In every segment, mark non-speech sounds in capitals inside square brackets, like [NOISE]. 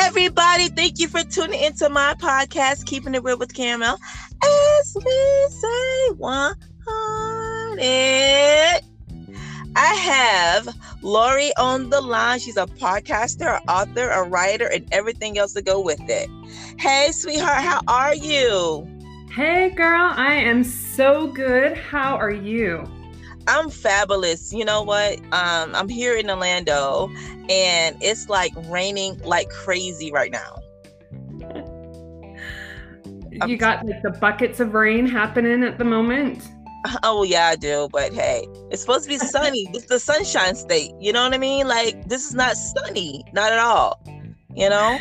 everybody. Thank you for tuning into my podcast, Keeping It Real with Caramel. As we say, one hundred. I have Lori on the line. She's a podcaster, an author, a writer, and everything else to go with it. Hey, sweetheart, how are you? Hey, girl, I am so good. How are you? I'm fabulous. You know what? Um, I'm here in Orlando and it's like raining like crazy right now. [LAUGHS] You got like the buckets of rain happening at the moment? [LAUGHS] Oh yeah, I do. But hey, it's supposed to be sunny. [LAUGHS] it's the sunshine state. You know what I mean? Like this is not sunny, not at all. You know?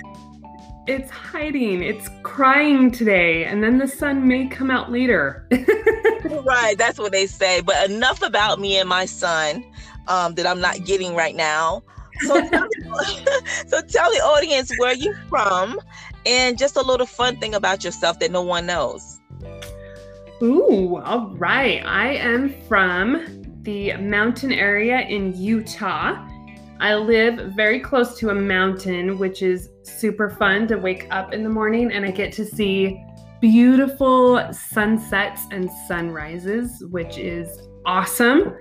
It's hiding. It's crying today, and then the sun may come out later. [LAUGHS] right, that's what they say. But enough about me and my sun um, that I'm not getting right now. So [LAUGHS] tell, [LAUGHS] so tell the audience where you're from and just a little fun thing about yourself that no one knows. Ooh, all right. I am from the mountain area in Utah. I live very close to a mountain, which is super fun to wake up in the morning and I get to see beautiful sunsets and sunrises, which is awesome.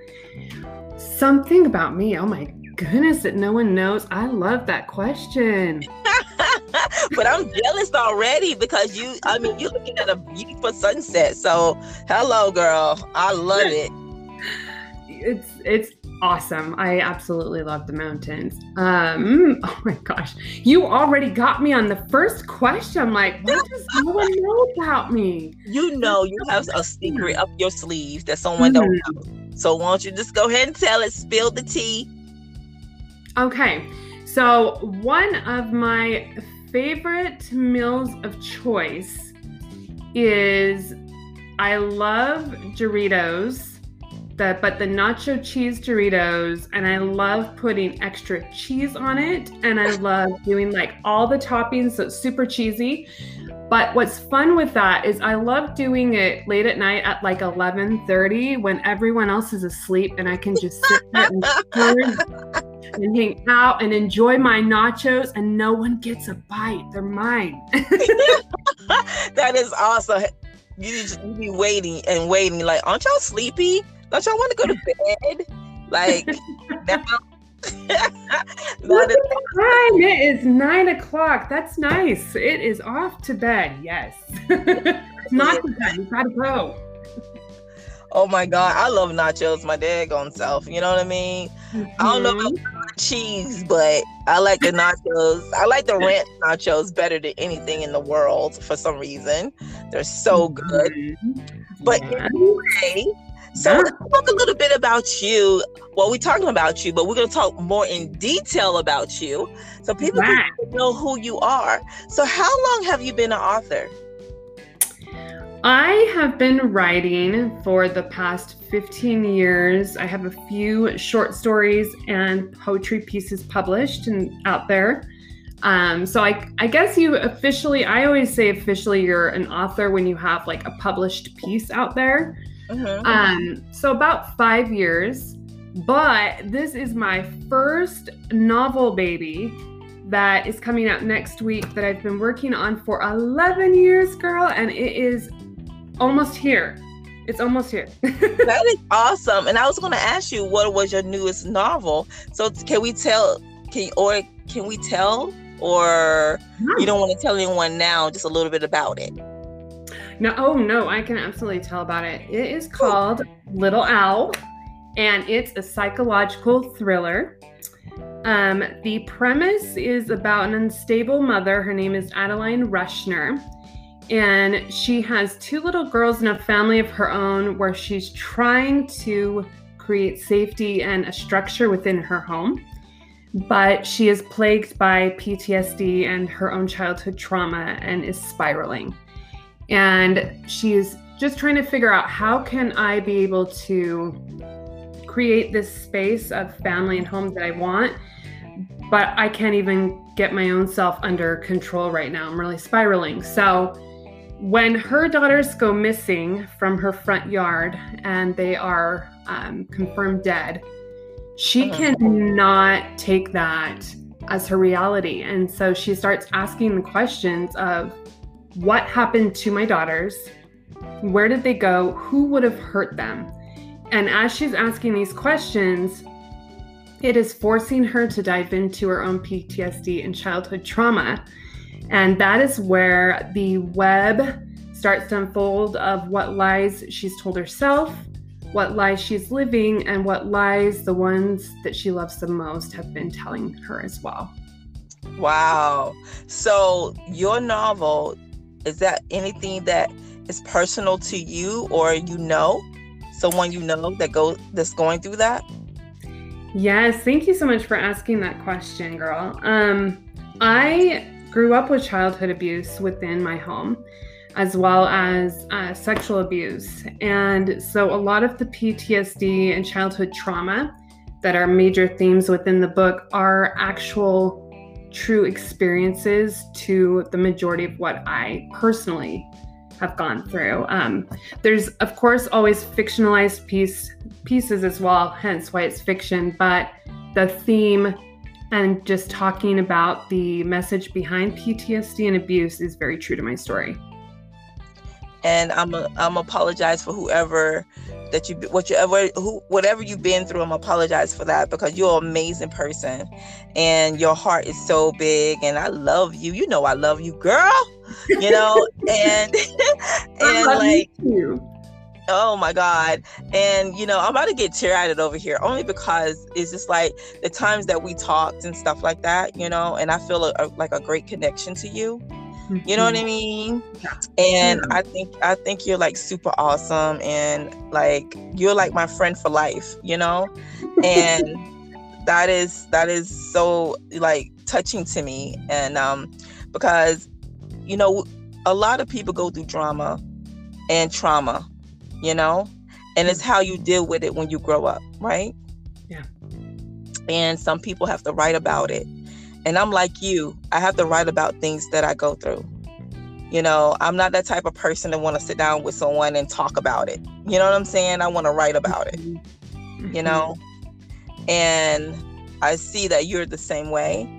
Something about me, oh my goodness, that no one knows. I love that question. [LAUGHS] but I'm jealous already because you, I mean, you're looking at a beautiful sunset. So, hello, girl. I love it. It's, it's, awesome. I absolutely love the mountains. Um, [LAUGHS] oh my gosh, you already got me on the first question. I'm like, what does no one know about me? You know, you have a secret up your sleeve that someone mm-hmm. don't know. So why don't you just go ahead and tell it? Spill the tea. Okay, so one of my favorite meals of choice is I love Doritos the but the nacho cheese Doritos, and I love putting extra cheese on it, and I [LAUGHS] love doing like all the toppings, so it's super cheesy. But what's fun with that is I love doing it late at night at like 11:30 when everyone else is asleep, and I can just sit there and, [LAUGHS] and hang out and enjoy my nachos, and no one gets a bite. They're mine. [LAUGHS] that is awesome. You just be waiting and waiting, like, aren't y'all sleepy? Don't y'all want to go to bed? Like [LAUGHS] now. Look at the time. It is nine o'clock. That's nice. It is off to bed. Yes. [LAUGHS] Not to bed. You gotta go. Oh my god, I love nachos, my daggone self. You know what I mean? Mm-hmm. I don't know about mm-hmm. cheese, but I like the nachos. I like the ranch nachos better than anything in the world for some reason. They're so good. Mm-hmm. But anyway, so let's talk a little bit about you. Well, we're talking about you, but we're going to talk more in detail about you so people can know who you are. So, how long have you been an author? I have been writing for the past 15 years. I have a few short stories and poetry pieces published and out there. Um, so I, I guess you officially, I always say officially you're an author when you have like a published piece out there. Mm-hmm. Um, so about five years. But this is my first novel baby that is coming out next week that I've been working on for 11 years, girl, and it is almost here. It's almost here. [LAUGHS] that is awesome. And I was going to ask you what was your newest novel. So can we tell can or can we tell or you don't want to tell anyone now just a little bit about it? No, oh no, I can absolutely tell about it. It is called Little Owl, and it's a psychological thriller. Um, the premise is about an unstable mother. Her name is Adeline Rushner, and she has two little girls in a family of her own where she's trying to create safety and a structure within her home. But she is plagued by PTSD and her own childhood trauma and is spiraling and she's just trying to figure out how can I be able to create this space of family and home that I want, but I can't even get my own self under control right now. I'm really spiraling. So when her daughters go missing from her front yard and they are um, confirmed dead, she uh-huh. cannot take that as her reality. And so she starts asking the questions of what happened to my daughters? Where did they go? Who would have hurt them? And as she's asking these questions, it is forcing her to dive into her own PTSD and childhood trauma. And that is where the web starts to unfold of what lies she's told herself, what lies she's living, and what lies the ones that she loves the most have been telling her as well. Wow. So, your novel is that anything that is personal to you or you know? Someone you know that go that's going through that? Yes, thank you so much for asking that question, girl. Um, I grew up with childhood abuse within my home, as well as uh, sexual abuse. And so, a lot of the PTSD and childhood trauma that are major themes within the book are actual true experiences to the majority of what I personally have gone through. Um, there's, of course, always fictionalized piece pieces as well, hence why it's fiction. But the theme and just talking about the message behind PTSD and abuse is very true to my story. And I'm a, I'm apologize for whoever that you whatever who whatever you've been through. I'm apologize for that because you're an amazing person, and your heart is so big. And I love you. You know I love you, girl. You know, [LAUGHS] and and like you. Oh my God. And, you know, I'm about to get tear eyed over here only because it's just like the times that we talked and stuff like that, you know, and I feel a, a, like a great connection to you. You know what I mean? And. I think I think you're like super awesome and like you're like my friend for life, you know? And [LAUGHS] that is that is so like touching to me and um because you know a lot of people go through drama and trauma you know and it's how you deal with it when you grow up right yeah and some people have to write about it and i'm like you i have to write about things that i go through. You know i'm not that type of person to want to sit down with someone and talk about it. You know what i'm saying? I want to write about it mm-hmm. you know? And i see that you're the same way.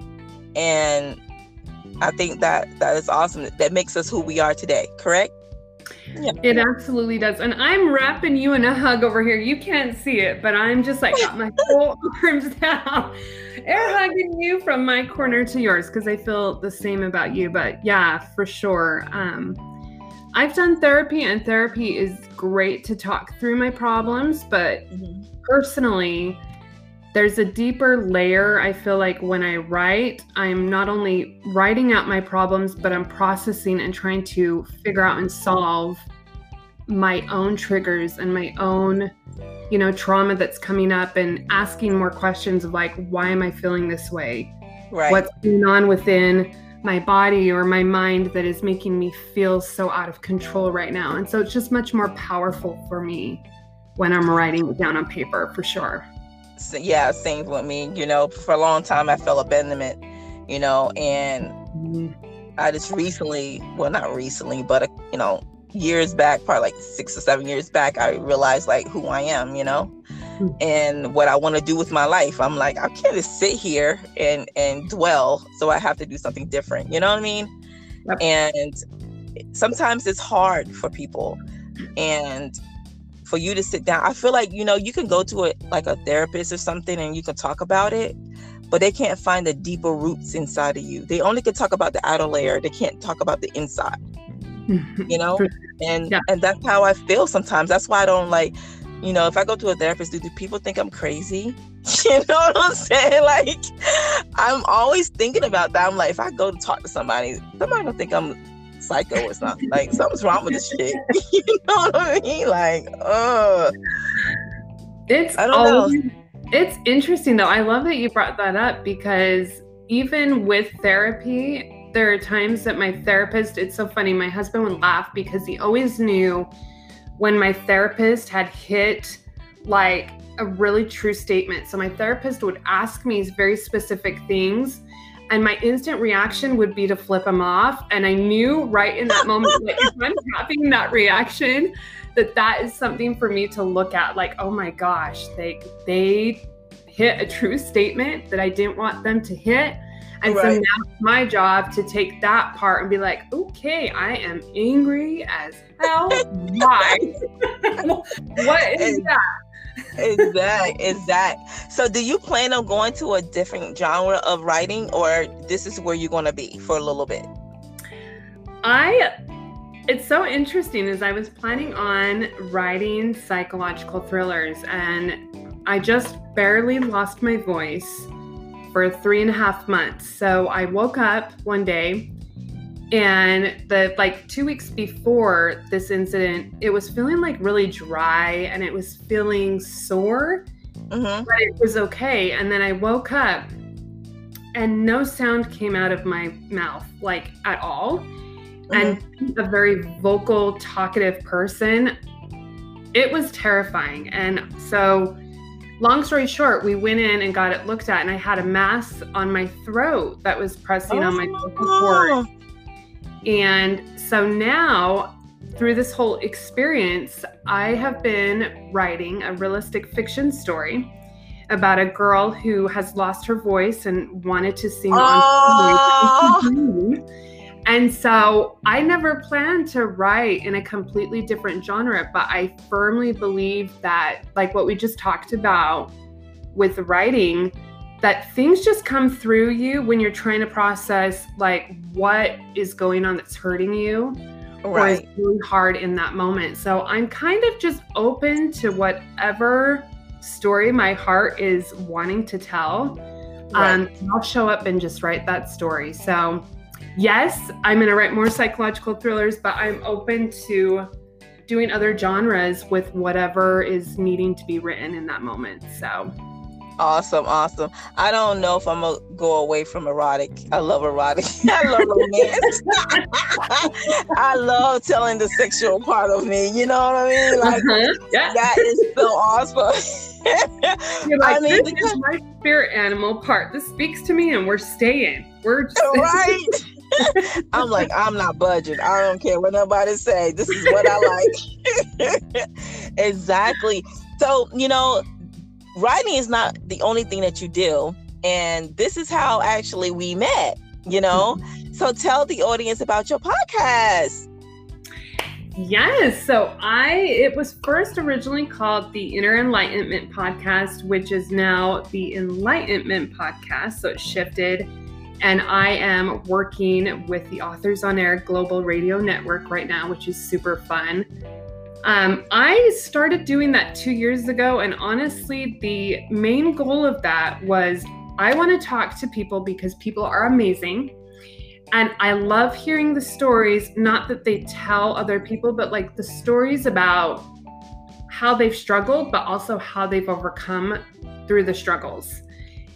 And i think that that is awesome. That makes us who we are today correct yeah. It absolutely does. And I'm wrapping you in a hug over here. You can't see it, but I'm just like got my [LAUGHS] full arms down, air hugging you from my corner to yours because I feel the same about you. But yeah, for sure. Um, I've done therapy, and therapy is great to talk through my problems. But mm-hmm. personally, there's a deeper layer. I feel like when I write, I'm not only writing out my problems, but I'm processing and trying to figure out and solve my own triggers and my own, you know, trauma that's coming up and asking more questions of like, why am I feeling this way? Right. What's going on within my body or my mind that is making me feel so out of control right now? And so it's just much more powerful for me when I'm writing it down on paper for sure yeah, same with me. You know, for a long time I felt abandonment, you know, and. I just recently, well, not recently, but, uh, you know, years back, probably like six or seven years back, I realized like who I am, you know, mm-hmm. and what I want to do with my life. I'm like, I can't just sit here and, and dwell. So I have to do something different. You know what I mean? And sometimes it's hard for people. And for you to sit down. I feel like, you know, you can go to a like a therapist or something and you can talk about it, but they can't find the deeper roots inside of you. They only can talk about the outer layer. They can't talk about the inside. Mm-hmm. You know? And yeah. and that's how I feel sometimes. That's why I don't like you know, if I go to a therapist, do, do people think I'm crazy? [LAUGHS] you know what I'm saying? Like, I'm always thinking about that. I'm like, if I go to talk to somebody, somebody will think I'm psycho or something. Like something's wrong with this shit. [LAUGHS] you know what I mean? Like, uh it's I don't always, know. It's interesting though. I love that you brought that up because even with therapy, there are times that my therapist, it's so funny, my husband would laugh because he always knew when my therapist had hit like a really true statement. So my therapist would ask me very specific things and my instant reaction would be to flip him off and i knew right in that moment that if i'm [LAUGHS] having that reaction that that is something for me to look at like oh my gosh they they hit a true statement that i didn't want them to hit And so now it's my job to take that part and be like, okay, I am angry as hell. Why? [LAUGHS] what is that? Exact, exact. So, do you plan on going to a different genre of writing, or this is where you're going to be for a little bit? I it's so interesting as I was planning on writing psychological thrillers and I just barely lost my voice for three and a half months. So I woke up one day and the like two weeks before this incident, it was feeling like really dry and it was feeling sore Mm-hmm. but it was okay. And then I woke up and no sound came out of my mouth, like at all. And being a very vocal, talkative person, it was terrifying. And so, long story short, we went in and got it looked at, and I had a mass on my throat that was pressing on my vocal cord. And so now, through this whole experience, I have been writing a realistic fiction story about a girl who has lost her voice and wanted to sing Oh. on and so I never planned to write in a completely different genre, but I firmly believe that, like what we just talked about with writing, that things just come through you when you're trying to process like what is going on that's hurting you or is really hard in that moment. So I'm kind of just open to whatever story my heart is wanting to tell. Right. Um, and I'll show up and just write that story. So, yes, I'm going to write more psychological thrillers, but I'm open to doing other genres with whatever is needing to be written in that moment. So, Awesome, awesome. I don't know if I'm gonna go away from erotic. I love erotic. [LAUGHS] I love romance. [LAUGHS] I love telling the sexual part of me. You know what I mean? Like Uh-huh. yeah. that is so awesome. [LAUGHS] You're like, I mean, this is my spirit animal part. This speaks to me, and we're staying. We're just, right. I'm like, I'm not budging. I don't care what nobody say. This is what I like. exactly. So, you know, writing is not the only thing that you do. And this is how actually we met, you know? [LAUGHS] So tell the audience about your podcast. Yes. So I it was first originally called the Inner Enlightenment Podcast, which is now the Enlightenment Podcast. So it shifted. And I am working with the Authors on Air Global Radio Network right now, which is super fun. Um, I started doing that two years ago, and honestly, the main goal of that was I want to talk to people because people are amazing. And I love hearing the stories, not that they tell other people, but like the stories about how they've struggled, but also how they've overcome through the struggles.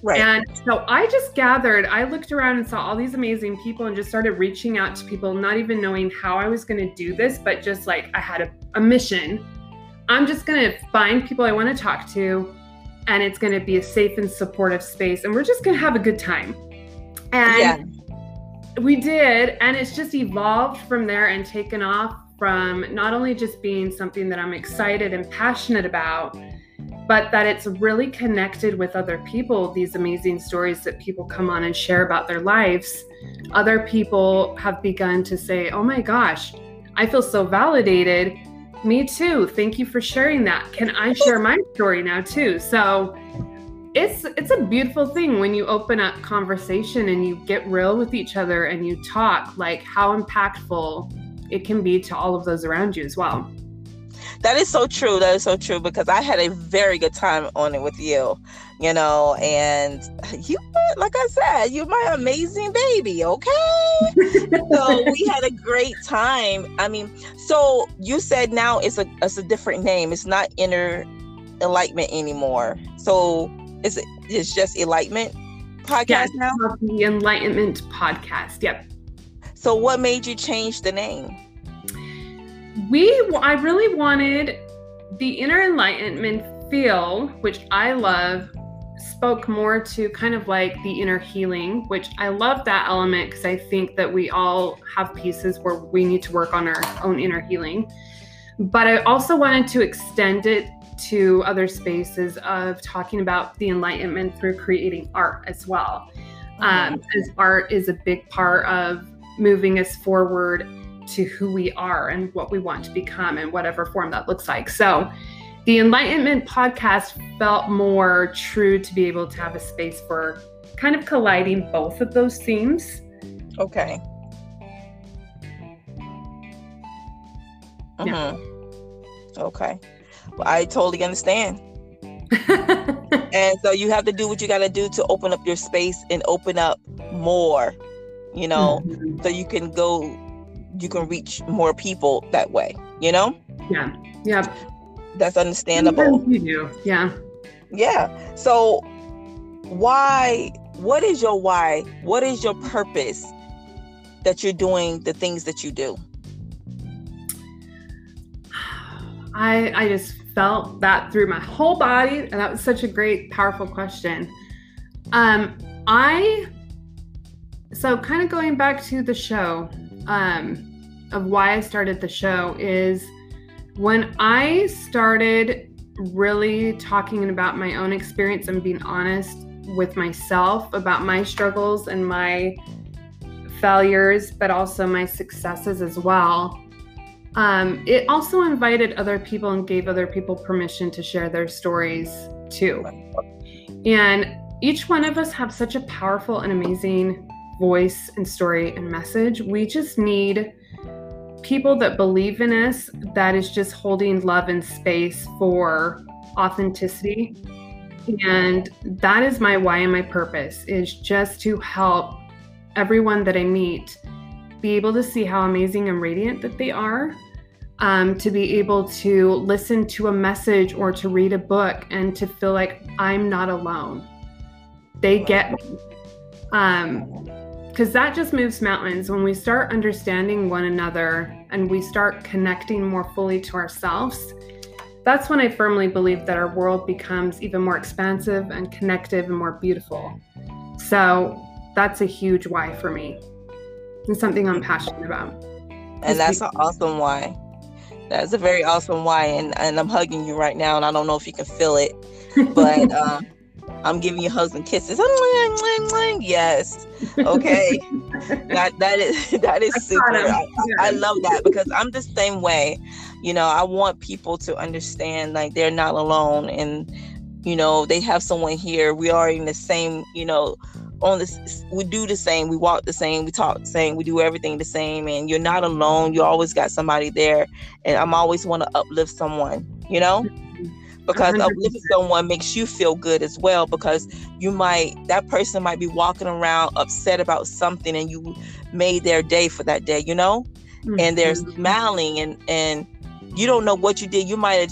Right. And so I just gathered, I looked around and saw all these amazing people and just started reaching out to people, not even knowing how I was going to do this, but just like I had a, a mission. I'm just going to find people I want to talk to, and it's going to be a safe and supportive space, and we're just going to have a good time. And yeah. we did, and it's just evolved from there and taken off from not only just being something that I'm excited and passionate about, but that it's really connected with other people, these amazing stories that people come on and share about their lives. Other people have begun to say, Oh my gosh, I feel so validated. Me too. Thank you for sharing that. Can I share my story now too? So it's it's a beautiful thing when you open up conversation and you get real with each other and you talk like how impactful it can be to all of those around you as well. That is so true. That is so true because I had a very good time on it with you, you know, and you, like I said, you're my amazing baby, okay? so [LAUGHS] we had a great time. I mean, so you said now it's a it's a different name. It's not inner enlightenment anymore. So is it it's just enlightenment podcast Yes, now? the Enlightenment Podcast. Yep. So what made you change the name? We i really wanted the inner enlightenment feel which i love spoke more to kind of like the inner healing which i love that element because i think that we all have pieces where we need to work on our own inner healing. But i also wanted to extend it to other spaces of talking about the enlightenment through creating art as well. Um, as art is a big part of moving us forward to who we are and what we want to become in whatever form that looks like. So, the Enlightenment podcast felt more true to be able to have a space for kind of colliding both of those themes. Okay. Yeah. Mhm. Okay. Well, I totally understand. [LAUGHS] And so you have to do what you got to do to open up your space and open up more, you know, Mhm. so you can go, you can reach more people that way, you know? Yeah. Yeah. That's understandable. Sometimes You do. Yeah. Yeah. So why what is your why? What is your purpose that you're doing the things that you do? I I just felt that through my whole body, and that was such a great, powerful question. Um, I so kind of going back to the show, um, of why I started the show is when I started really talking about my own experience and being honest with myself about my struggles and my failures, but also my successes as well. Um, it also invited other people and gave other people permission to share their stories too. And each one of us have such a powerful and amazing voice and story and message. We just need people that believe in us that is just holding love and space for authenticity. And that is my why and my purpose is just to help everyone that I meet be able to see how amazing and radiant that they are um, to be able to listen to a message or to read a book and to feel like I'm not alone. They get me. Um, because that just moves mountains when we start understanding one another and we start connecting more fully to ourselves. That's when I firmly believe that our world becomes even more expansive and connective and more beautiful. So that's a huge why for me and something I'm passionate about. And that's an awesome why. That's a very awesome why. And, and I'm hugging you right now, and I don't know if you can feel it, but [LAUGHS] um, I'm giving you hugs and kisses. Yes. Okay. [LAUGHS] that that is [LAUGHS] that is super. I, I love that because I'm the same way. You know, I want people to understand like they're not alone and you know, they have someone here. We are in the same, you know, on this we do the same, we walk the same, we talk the same, we do everything the same and you're not alone. You always got somebody there. And I'm always want to uplift someone, you know? Because 100%. uplifting [LAUGHS] someone makes you feel good as well because you might that person might be walking around upset about something and you made their day for that day, you know? and they're Mhm. smiling and and you don't know what you did you might have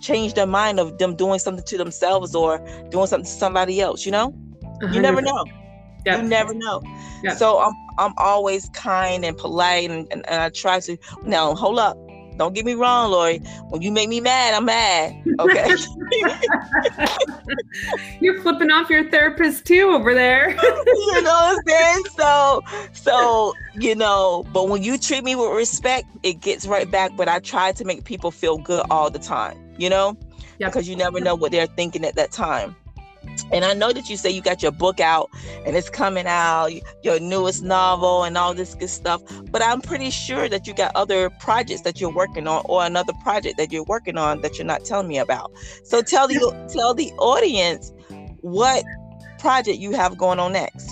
changed their mind of them doing something to themselves or doing something to somebody else you know you never know Yep. you never know Yep. so i'm i'm always kind and polite and, and, and i try to now hold up don't get me wrong lori. When you make me mad i'm mad okay? [LAUGHS] You're flipping off your therapist too over there. [LAUGHS] you know what i'm saying? So so you know but when you treat me with respect it gets right back but i try to make people feel good all the time you know? Yep. because you never know what they're thinking at that time and i know that you say you got your book out and it's coming out your newest novel and all this good stuff but i'm pretty sure that you got other projects that you're working on or another project that you're working on that you're not telling me about. So tell the tell the audience what project you have going on next.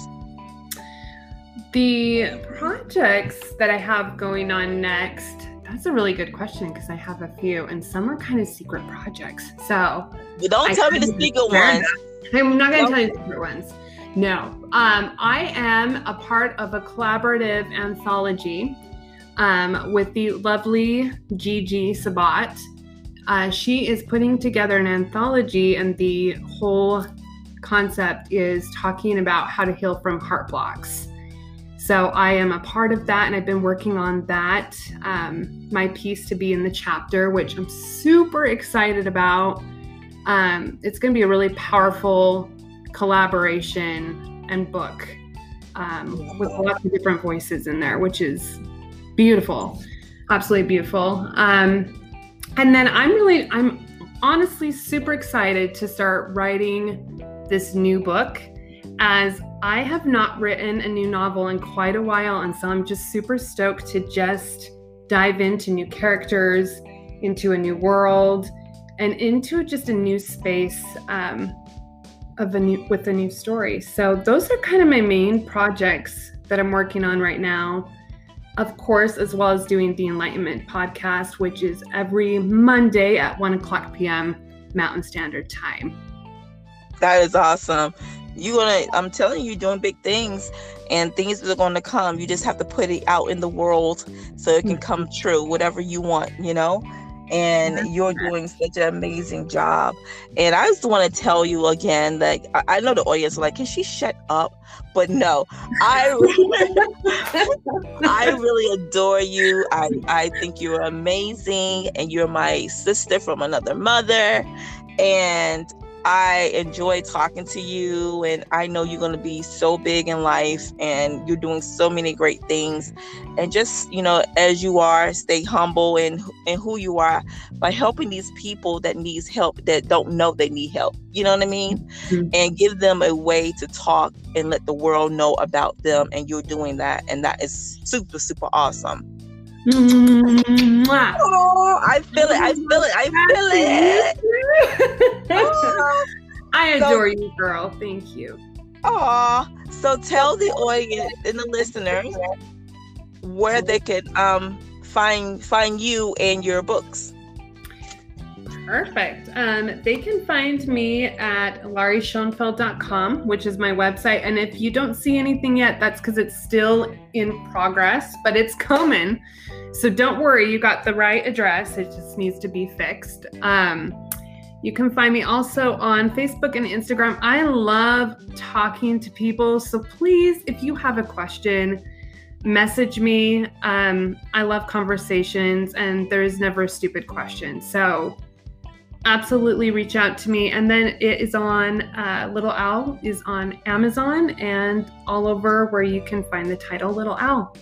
The projects that I have going on next, that's a really good question because I have a few and some are kind of secret projects. So don't I tell me the secret ones. I'm not going to tell you the secret ones. No. Um, I am a part of a collaborative anthology um, with the lovely Gigi Sabat. Uh, she is putting together an anthology, and the whole concept is talking about how to heal from heart blocks. So I am a part of that, and I've been working on that. Um, my piece to be in the chapter, which I'm super excited about. Um, it's going to be a really powerful collaboration and book um, with lots of different voices in there, which is beautiful, absolutely beautiful. Um, and then I'm really, I'm honestly super excited to start writing this new book. as I have not written a new novel in quite a while. And so I'm just super stoked to just dive into new characters, into a new world, and into just a new space um, of a new with a new story. So those are kind of my main projects that I'm working on right now. Of course, as well as doing the Enlightenment podcast, which is every Monday at 1 o'clock p.m. Mountain Standard Time. That is awesome. You gonna I'm telling you, you're doing big things and things are gonna come. You just have to put it out in the world so it can come mm-hmm. true, whatever you want, you know? and you're doing such an amazing job. And I just want to tell you again, like I, I know the audience like, can she shut up? But no, I [LAUGHS] I really adore you. I I think you're amazing, and you're my sister from another mother, and I enjoy talking to you, and I know you're going to be so big in life, and you're doing so many great things. And just you know, as you are, stay humble and and who you are by helping these people that needs help that don't know they need help. You know what I mean? Mm-hmm. And give them a way to talk and let the world know about them. And you're doing that, and that is super super awesome. Oh, I feel it. I feel it. I feel it. [LAUGHS] I adore so, you, girl. Thank you. Aw. So tell the audience and the listeners where they can um find find you and your books. Perfect. Um, they can find me at laurieschoenfeld.com, which is my website. And if you don't see anything yet, that's because it's still in progress, but it's coming. So don't worry, you got the right address. It just needs to be fixed. Um, you can find me also on Facebook and Instagram. I love talking to people. So please, if you have a question, message me. Um, I love conversations and there is never a stupid question. So absolutely reach out to me. And then it is on uh, Little Owl is on Amazon and all over where you can find the title Little Owl.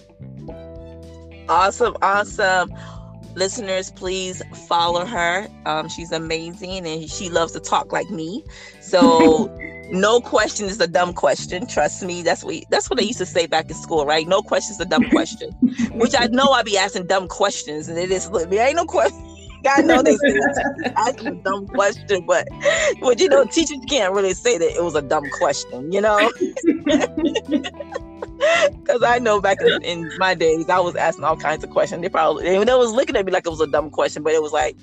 Awesome, awesome. Listeners, please follow her. Um, she's amazing and she loves to talk like me. So [LAUGHS] no question is a dumb question. Trust me. That's what that's what they used to say back in school, right? No question is a dumb question. Which I know I be asking dumb questions, and it is there ain't no question I know they say a dumb question, but but you know, teachers can't really say that it was a dumb question, you know. [LAUGHS] Because I know back in, in, my days, I was asking all kinds of questions. They probably they, they was looking at me like it was a dumb question, but it was like,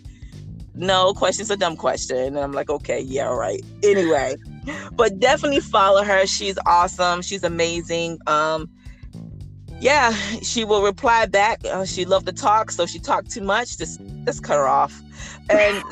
no, question's a dumb question, and I'm like, okay, yeah, right. Anyway, but definitely follow her. She's awesome. She's amazing. Um, yeah, she will reply back. Uh, she loved to talk, so she talked too much. Just just cut her off. And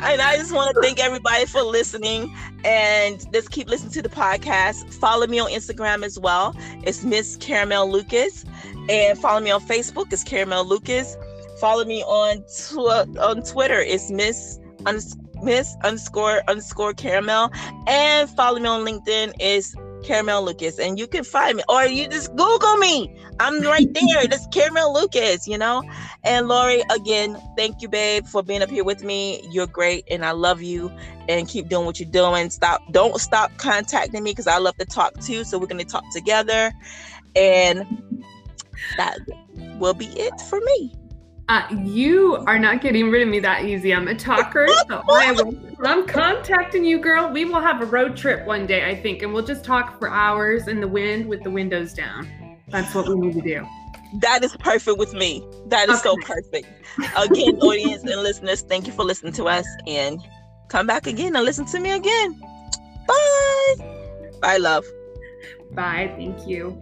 and I just want to thank everybody for listening and just keep listening to the podcast. Follow me on Instagram as well. It's Miss Caramel Lucas. And follow me on Facebook. It's Caramel Lucas. Follow me on tw- on Twitter. It's Miss Miss underscore underscore caramel. And follow me on LinkedIn is Caramel Lucas. And you can find me or you just Google me. I'm right there. That's Caramel Lucas, you know? And Lori, again, thank you, babe, for being up here with me. You're great and I love you. And keep doing what you're doing. Stop, don't stop contacting me because I love to talk too. So we're gonna talk together. And that will be it for me. Uh, you are not getting rid of me that easy. I'm a talker, [LAUGHS] so I will, I'm contacting you, girl. We will have a road trip one day, I think, and we'll just talk for hours in the wind with the windows down. That's what we need to do. That is perfect with me. That is okay. so perfect. Again, audience and listeners, thank you for listening to us and come back again and listen to me again. Bye. Bye, love. Bye. Thank you.